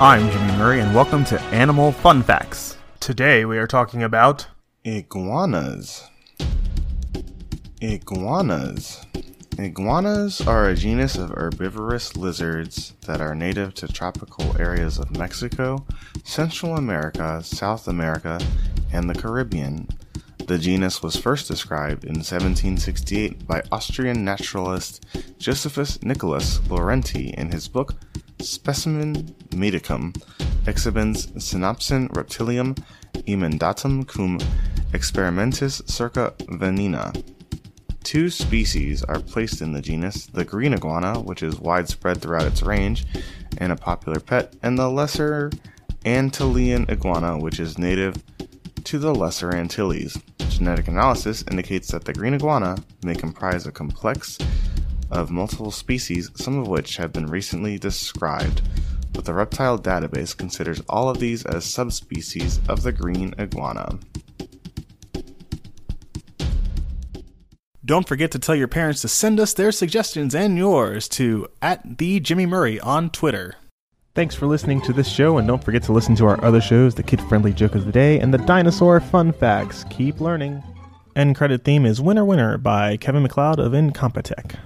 I'm Jimmy Murray, and welcome to Animal Fun Facts. Today we are talking about Iguanas. Iguanas. Iguanas are a genus of herbivorous lizards that are native to tropical areas of Mexico, Central America, South America, and the Caribbean. The genus was first described in 1768 by Austrian naturalist Josephus Nicholas Laurenti in his book Specimen medicum exhibens synopsin reptilium emendatum cum experimentis circa venena. Two species are placed in the genus the green iguana, which is widespread throughout its range and a popular pet, and the lesser Antillean iguana, which is native to the Lesser Antilles. Genetic analysis indicates that the green iguana may comprise a complex of multiple species, some of which have been recently described, but the reptile database considers all of these as subspecies of the green iguana. Don't forget to tell your parents to send us their suggestions and yours to at the Jimmy Murray on Twitter. Thanks for listening to this show, and don't forget to listen to our other shows, the Kid Friendly Joke of the Day and the Dinosaur Fun Facts. Keep learning. End credit theme is Winner Winner by Kevin MacLeod of Incompetech.